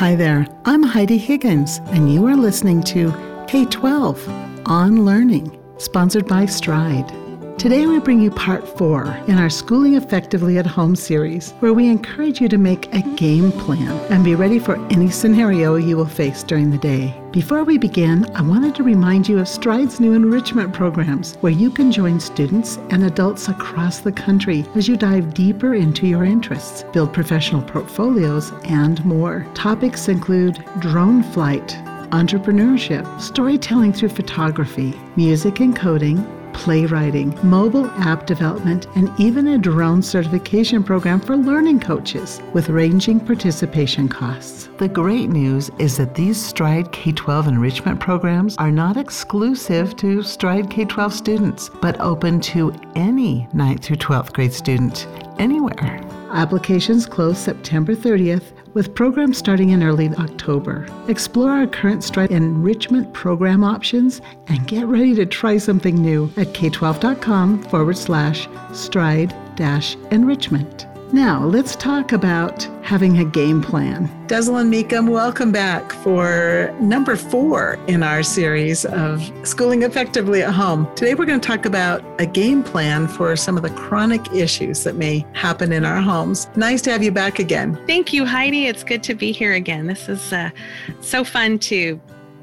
Hi there, I'm Heidi Higgins, and you are listening to K 12 On Learning, sponsored by Stride. Today, we bring you part four in our Schooling Effectively at Home series, where we encourage you to make a game plan and be ready for any scenario you will face during the day. Before we begin, I wanted to remind you of Stride's new enrichment programs, where you can join students and adults across the country as you dive deeper into your interests, build professional portfolios, and more. Topics include drone flight, entrepreneurship, storytelling through photography, music and coding, playwriting, mobile app development, and even a drone certification program for learning coaches with ranging participation costs. The great news is that these Stride K 12 enrichment programs are not exclusive to Stride K 12 students, but open to any 9th through 12th grade student anywhere. Applications close September 30th with programs starting in early October. Explore our current Stride enrichment program options and get ready to try something new at k12.com forward slash stride dash enrichment. Now, let's talk about having a game plan. Deslin Meekum, welcome back for number four in our series of Schooling Effectively at Home. Today, we're going to talk about a game plan for some of the chronic issues that may happen in our homes. Nice to have you back again. Thank you, Heidi. It's good to be here again. This is uh, so fun to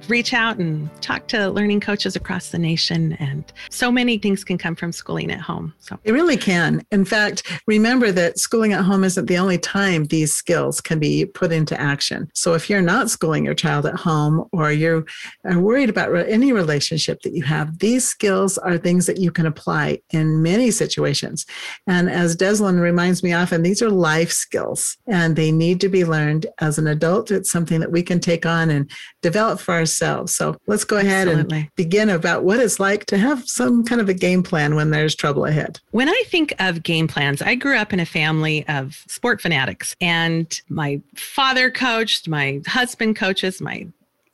reach out and talk to learning coaches across the nation. And so many things can come from schooling at home. So it really can. In fact, remember that schooling at home isn't the only time these skills can be put into action. So if you're not schooling your child at home or you're worried about any relationship that you have, these skills are things that you can apply in many situations. And as Deslin reminds me often, these are life skills and they need to be learned as an adult. It's something that we can take on and develop for ourselves ourselves. So let's go ahead Absolutely. and begin about what it's like to have some kind of a game plan when there's trouble ahead. When I think of game plans, I grew up in a family of sport fanatics, and my father coached, my husband coaches, my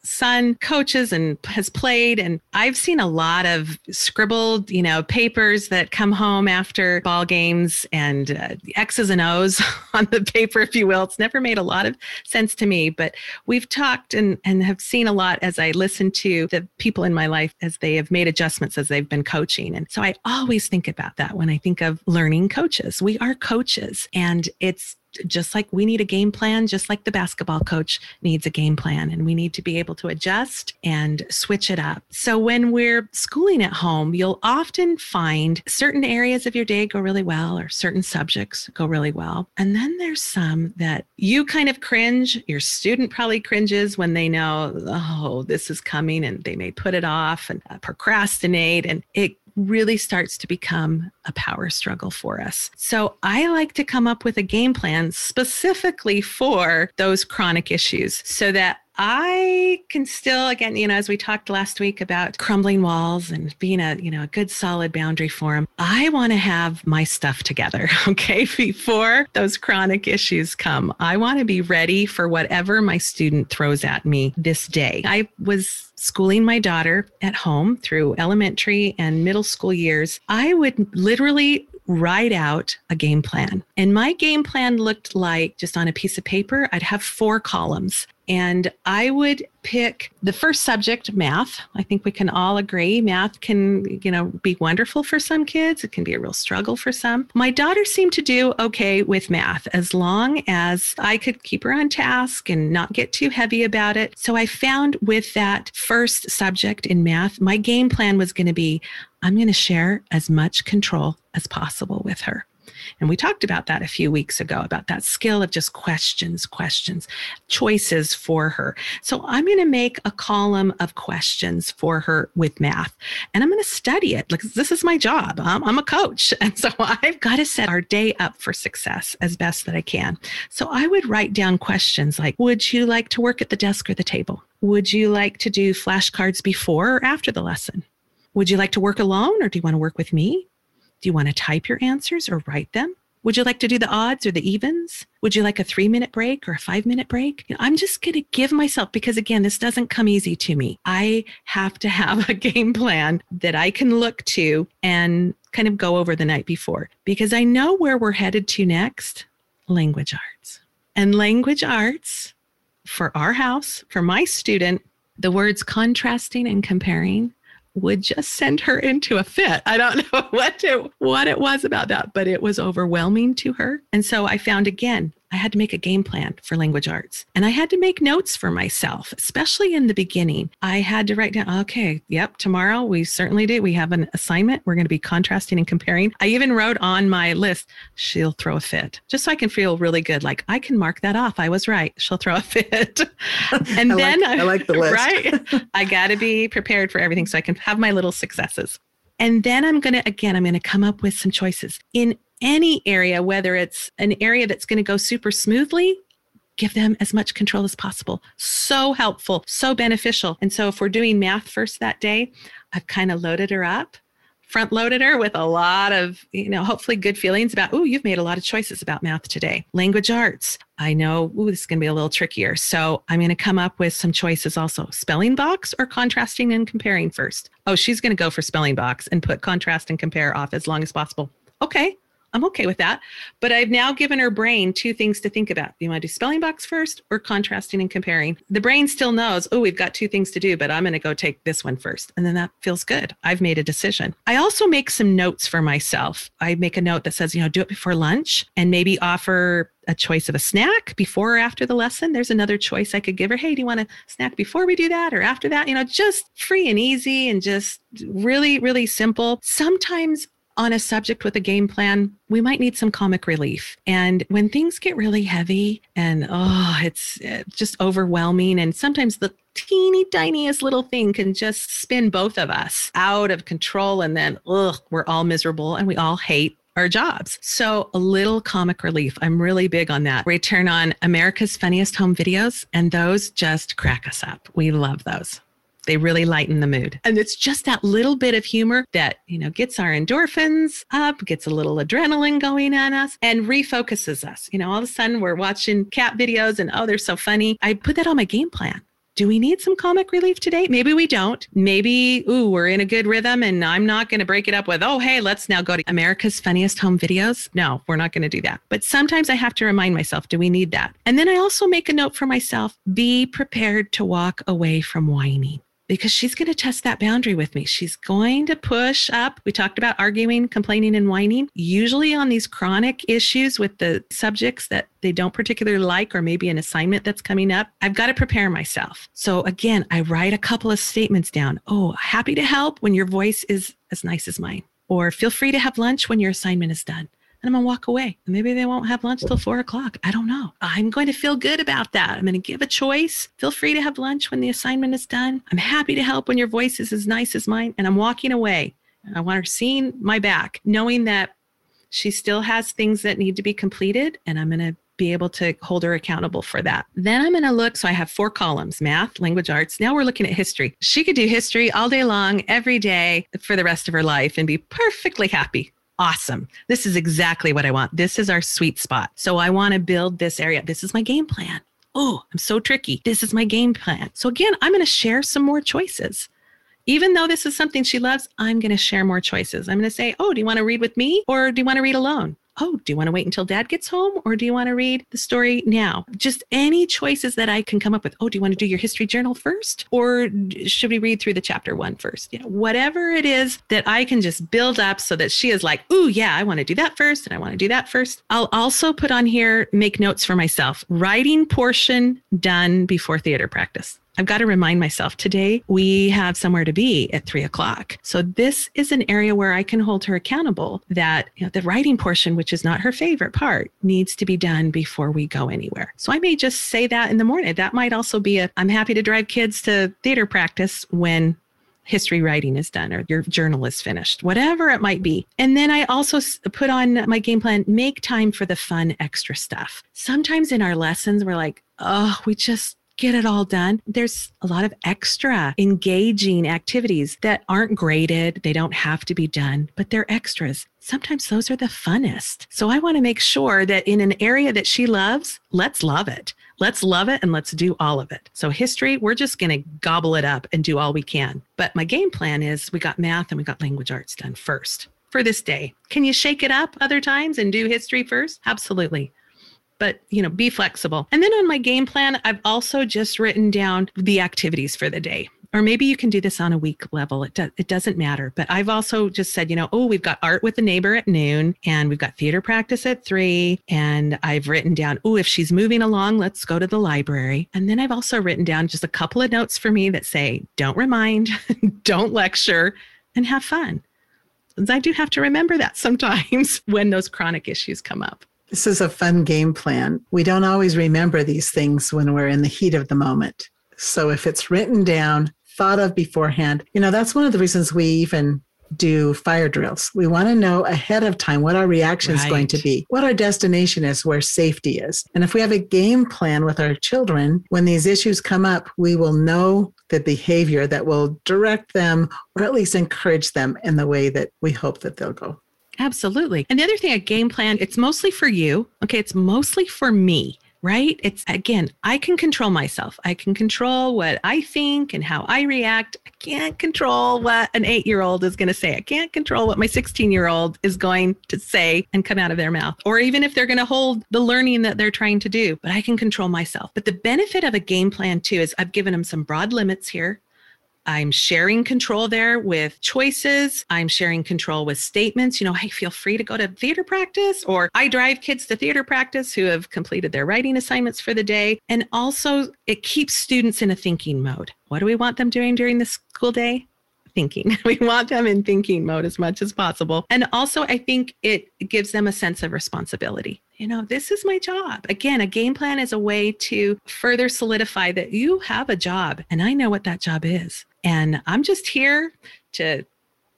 son coaches and has played and I've seen a lot of scribbled, you know, papers that come home after ball games and uh, X's and O's on the paper if you will. It's never made a lot of sense to me, but we've talked and and have seen a lot as I listen to the people in my life as they have made adjustments as they've been coaching. And so I always think about that when I think of learning coaches. We are coaches and it's just like we need a game plan, just like the basketball coach needs a game plan, and we need to be able to adjust and switch it up. So, when we're schooling at home, you'll often find certain areas of your day go really well, or certain subjects go really well. And then there's some that you kind of cringe, your student probably cringes when they know, oh, this is coming, and they may put it off and uh, procrastinate, and it really starts to become a power struggle for us. So I like to come up with a game plan specifically for those chronic issues so that I can still, again, you know, as we talked last week about crumbling walls and being a, you know, a good solid boundary for them, I want to have my stuff together, okay, before those chronic issues come. I want to be ready for whatever my student throws at me this day. I was schooling my daughter at home through elementary and middle school years. I would literally write out a game plan. And my game plan looked like just on a piece of paper, I'd have four columns. And I would pick the first subject, math. I think we can all agree math can, you know, be wonderful for some kids. It can be a real struggle for some. My daughter seemed to do okay with math as long as I could keep her on task and not get too heavy about it. So I found with that first subject in math, my game plan was going to be I'm going to share as much control as possible with her. And we talked about that a few weeks ago about that skill of just questions, questions, choices for her. So I'm going to make a column of questions for her with math and I'm going to study it. Like this is my job. I'm, I'm a coach. And so I've got to set our day up for success as best that I can. So I would write down questions like, would you like to work at the desk or the table? Would you like to do flashcards before or after the lesson? Would you like to work alone or do you want to work with me? Do you want to type your answers or write them? Would you like to do the odds or the evens? Would you like a three minute break or a five minute break? You know, I'm just going to give myself, because again, this doesn't come easy to me. I have to have a game plan that I can look to and kind of go over the night before because I know where we're headed to next language arts. And language arts for our house, for my student, the words contrasting and comparing would just send her into a fit. I don't know what it, what it was about that, but it was overwhelming to her. And so I found again I had to make a game plan for language arts and I had to make notes for myself, especially in the beginning. I had to write down, okay, yep, tomorrow we certainly do. We have an assignment. We're going to be contrasting and comparing. I even wrote on my list, she'll throw a fit, just so I can feel really good. Like I can mark that off. I was right. She'll throw a fit. and I then like, I, I like the list. right. I got to be prepared for everything so I can have my little successes. And then I'm going to, again, I'm going to come up with some choices. In any area, whether it's an area that's going to go super smoothly, give them as much control as possible. So helpful, so beneficial. And so if we're doing math first that day, I've kind of loaded her up front loaded her with a lot of, you know, hopefully good feelings about, oh, you've made a lot of choices about math today. Language arts. I know, ooh, this is going to be a little trickier. So I'm going to come up with some choices also. Spelling box or contrasting and comparing first? Oh, she's going to go for spelling box and put contrast and compare off as long as possible. Okay, I'm okay with that. But I've now given her brain two things to think about. Do you want to do spelling box first or contrasting and comparing? The brain still knows, oh, we've got two things to do, but I'm going to go take this one first. And then that feels good. I've made a decision. I also make some notes for myself. I make a note that says, you know, do it before lunch and maybe offer a choice of a snack before or after the lesson. There's another choice I could give her. Hey, do you want a snack before we do that or after that? You know, just free and easy and just really, really simple. Sometimes on a subject with a game plan, we might need some comic relief. And when things get really heavy and oh, it's uh, just overwhelming, and sometimes the teeny tiniest little thing can just spin both of us out of control. And then, ugh, we're all miserable and we all hate our jobs. So a little comic relief. I'm really big on that. We turn on America's Funniest Home Videos, and those just crack us up. We love those. They really lighten the mood. And it's just that little bit of humor that, you know, gets our endorphins up, gets a little adrenaline going on us and refocuses us. You know, all of a sudden we're watching cat videos and oh, they're so funny. I put that on my game plan do we need some comic relief today? Maybe we don't. Maybe, ooh, we're in a good rhythm and I'm not going to break it up with, oh, hey, let's now go to America's Funniest Home Videos. No, we're not going to do that. But sometimes I have to remind myself, do we need that? And then I also make a note for myself be prepared to walk away from whining because she's going to test that boundary with me. She's going to push up. We talked about arguing, complaining, and whining. Usually on these chronic issues with the subjects that they don't particularly like, or maybe an assignment that's coming up, I've got to prepare myself. So again, I write a couple of statements down. Oh, happy to help when your voice is as nice as mine. Or feel free to have lunch when your assignment is done and I'm gonna walk away. Maybe they won't have lunch till four o'clock. I don't know. I'm going to feel good about that. I'm to give a choice. Feel free to have lunch when the assignment is done. I'm happy to help when your voice is as nice as mine. And I'm walking away. I want her seeing my back, knowing that she still has things that need to be completed. And I'm to be able to hold her accountable for that. Then I'm going to look. So I have four columns math, language arts. Now we're looking at history. She could do history all day long, every day for the rest of her life and be perfectly happy awesome. This is exactly what I want. This is our sweet spot. So I want to build this area. This is my game plan. Oh, I'm so tricky. This is my game plan. So again, I'm going to share some more choices. Even though this is something she loves, I'm going to share more choices. I'm going to say, Oh, do you want to read with me or do you want to read alone? Oh, do you want to wait until dad gets home or do you want to read the story now? Just any choices that I can come up with. Oh, do you want to do your history journal first or should we read through the chapter one first? You know, whatever it is that I can just build up so that she is like, oh, yeah, I want to do that first and I want to do that first. I'll also put on here, make notes for myself, writing portion done before theater practice. I've got to remind myself today we have somewhere to be at three o'clock. So this is an area where I can hold her accountable that you know, the writing portion, which is not her favorite part, needs to be done before we go anywhere. So I may just say that in the morning. That might also be a I'm happy to drive kids to theater practice when history writing is done or your journal is finished, whatever it might be. And then I also put on my game plan, make time for the fun extra stuff. Sometimes in our lessons, we're like, oh, we just get it all done. There's a lot of extra engaging activities that aren't graded. They don't have to be done, but they're extras. Sometimes those are the funnest. So I want to make sure that in an area that she loves, let's love it. Let's love it and let's do all of it. So, history, we're just going to gobble it up and do all we can. But my game plan is we got math and we got language arts done first for this day. Can you shake it up other times and do history first? Absolutely but you know, be flexible. And then on my game plan, I've also just written down the activities for the day or maybe you can do this on a week level. It, do, it doesn't matter. But I've also just said, you know, oh, we've got art with the neighbor at noon and we've got theater practice at three. And I've written down, oh, if she's moving along, let's go to the library. And then I've also written down just a couple of notes for me that say, don't remind, don't lecture, and have fun. I do have to remember that sometimes when those chronic issues come up. This is a fun game plan. We don't always remember these things when we're in the heat of the moment. So if it's written down, thought of beforehand. You know, that's one of the reasons we even do fire drills. We want to know ahead of time what our reaction right. is going to be, what our destination is, where safety is. And if we have a game plan with our children, when these issues come up, we will know the behavior that will direct them or at least encourage them in the way that we hope that they'll go. Absolutely. And the other thing, a game plan, it's mostly for you. Okay. It's mostly for me right? It's again, I can control myself. I can control what I think and how I react. I can't control what an eight year old is going to say. I can't control what my 16 year old is going to say and come out of their mouth, or even if they're going to hold the learning that they're trying to do. But I can control myself. But the benefit of a game plan, too, is I've given them some broad limits here. I'm sharing control there with choices. I'm sharing control with statements. You know, hey, feel free to go to theater practice, or I drive kids to theater practice who have completed their writing assignments for the day. And also, it keeps students in a thinking mode. What do we want them doing during the school day? thinking. We want them in thinking mode as much as possible. And also, I think it gives them a sense of responsibility. You know, this is my job. Again, a game plan is a way to further solidify that you have a job and I know what that job is. And I'm just here to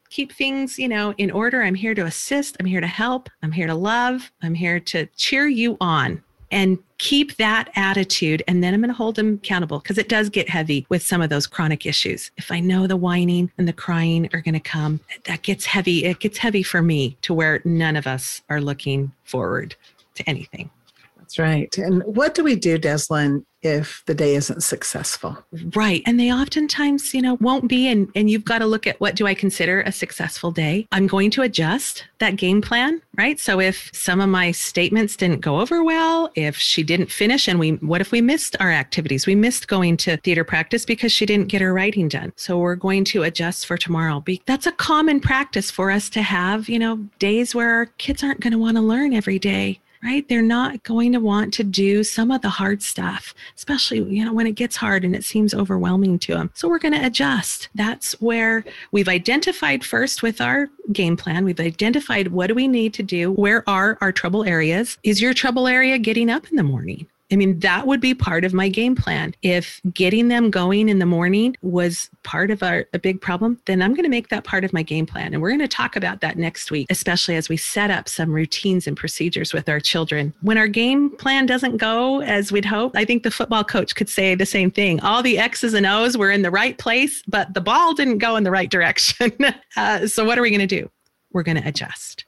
keep things, you know, in order. I'm here to assist. I'm here to help. I'm here to love. I'm here to cheer you on and keep that attitude. And then I'm going to hold them accountable because it does get heavy with some of those chronic issues. If I know the whining and the crying are going to come, that gets heavy. It gets heavy for me to where none of us are looking forward to anything. That's right. And what do we do, Deslin, if the day isn't successful? Right. And they oftentimes, you know, won't be. And, and you've got to look at what do I consider a successful day? I'm going to adjust that game plan, right? So if some of my statements didn't go over well, if she didn't finish and we, what if we missed our activities? We missed going to theater practice because she didn't get her writing done. So we're going to adjust for tomorrow. That's a common practice for us to have, you know, days where our kids aren't going to want to learn every day right? They're not going to want to do some of the hard stuff, especially, you know, when it gets hard and it seems overwhelming to them. So we're going to adjust. That's where we've identified first with our game plan. We've identified what do we need to do? Where are our trouble areas? Is your trouble area getting up in the morning? I mean, that would be part of my game plan. If getting them going in the morning was part of our, a big problem, then I'm going to make that part of my game plan. And we're going to talk about that next week, especially as we set up some routines and procedures with our children. When our game plan doesn't go as we'd hope, I think the football coach could say the same thing. All the X's and O's were in the right place, but the ball didn't go in the right direction. uh, so, what are we going to do? We're going to adjust.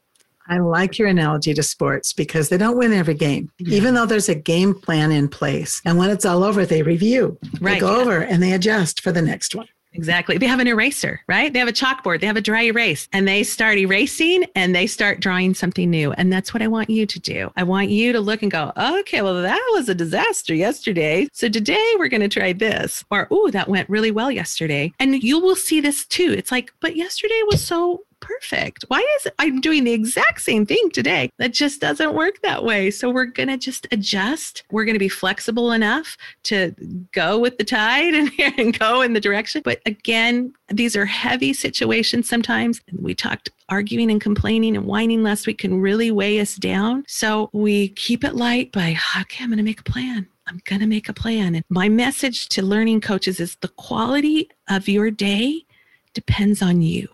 I like your analogy to sports because they don't win every game, yeah. even though there's a game plan in place. And when it's all over, they review, right, they go yeah. over and they adjust for the next one. Exactly. They have an eraser, right? They have a chalkboard, they have a dry erase, and they start erasing and they start drawing something new. And that's what I want you to do. I want you to look and go, okay, well, that was a disaster yesterday. So today we're going to try this. Or, oh, that went really well yesterday. And you will see this too. It's like, but yesterday was so perfect. Why is it I'm doing the exact same thing today? That just doesn't work that way. So we're going to just adjust. We're going to be flexible enough to go with the tide and, and go in the direction. But again, these are heavy situations sometimes. We talked arguing and complaining and whining last week can really weigh us down. So we keep it light by, okay, I'm going to make a plan. I'm going to make a plan. And my message to learning coaches is the quality of your day depends on you.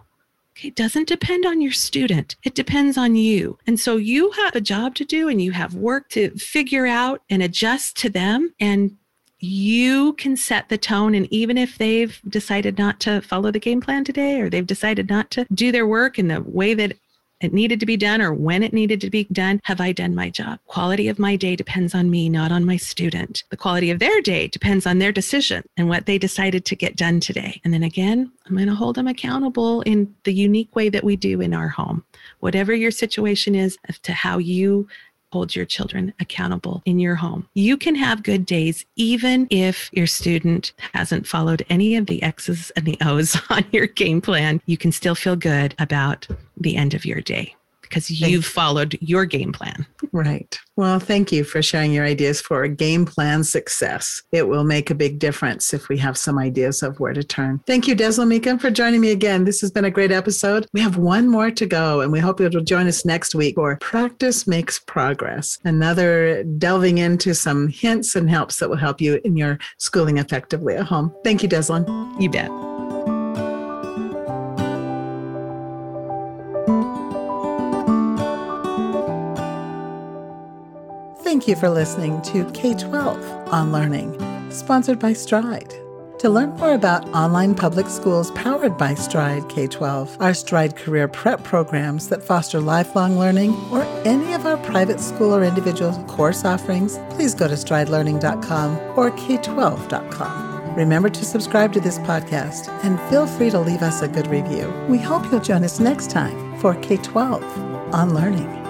Okay, it doesn't depend on your student. It depends on you. And so you have a job to do and you have work to figure out and adjust to them. And you can set the tone. And even if they've decided not to follow the game plan today or they've decided not to do their work in the way that it needed to be done or when it needed to be done, have I done my job? Quality of my day depends on me, not on my student. The quality of their day depends on their decision and what they decided to get done today. And then again, I'm going to hold them accountable in the unique way that we do in our home. Whatever your situation is as to how you hold your children accountable in your home. You can have good days even if your student hasn't followed any of the X's and the O's on your game plan. You can still feel good about the end of your day because you've followed your game plan. Right. Well, thank you for sharing your ideas for a game plan success. It will make a big difference if we have some ideas of where to turn. Thank you, Deslin Meekum, for joining me again. This has been a great episode. We have one more to go, and we hope you'll join us next week for Practice Makes Progress, another delving into some hints and helps that will help you in your schooling effectively at home. Thank you, Deslin. You bet. Thank you for listening to K 12 on Learning, sponsored by Stride. To learn more about online public schools powered by Stride K 12, our Stride career prep programs that foster lifelong learning, or any of our private school or individual course offerings, please go to stridelearning.com or k12.com. Remember to subscribe to this podcast and feel free to leave us a good review. We hope you'll join us next time for K 12 on Learning.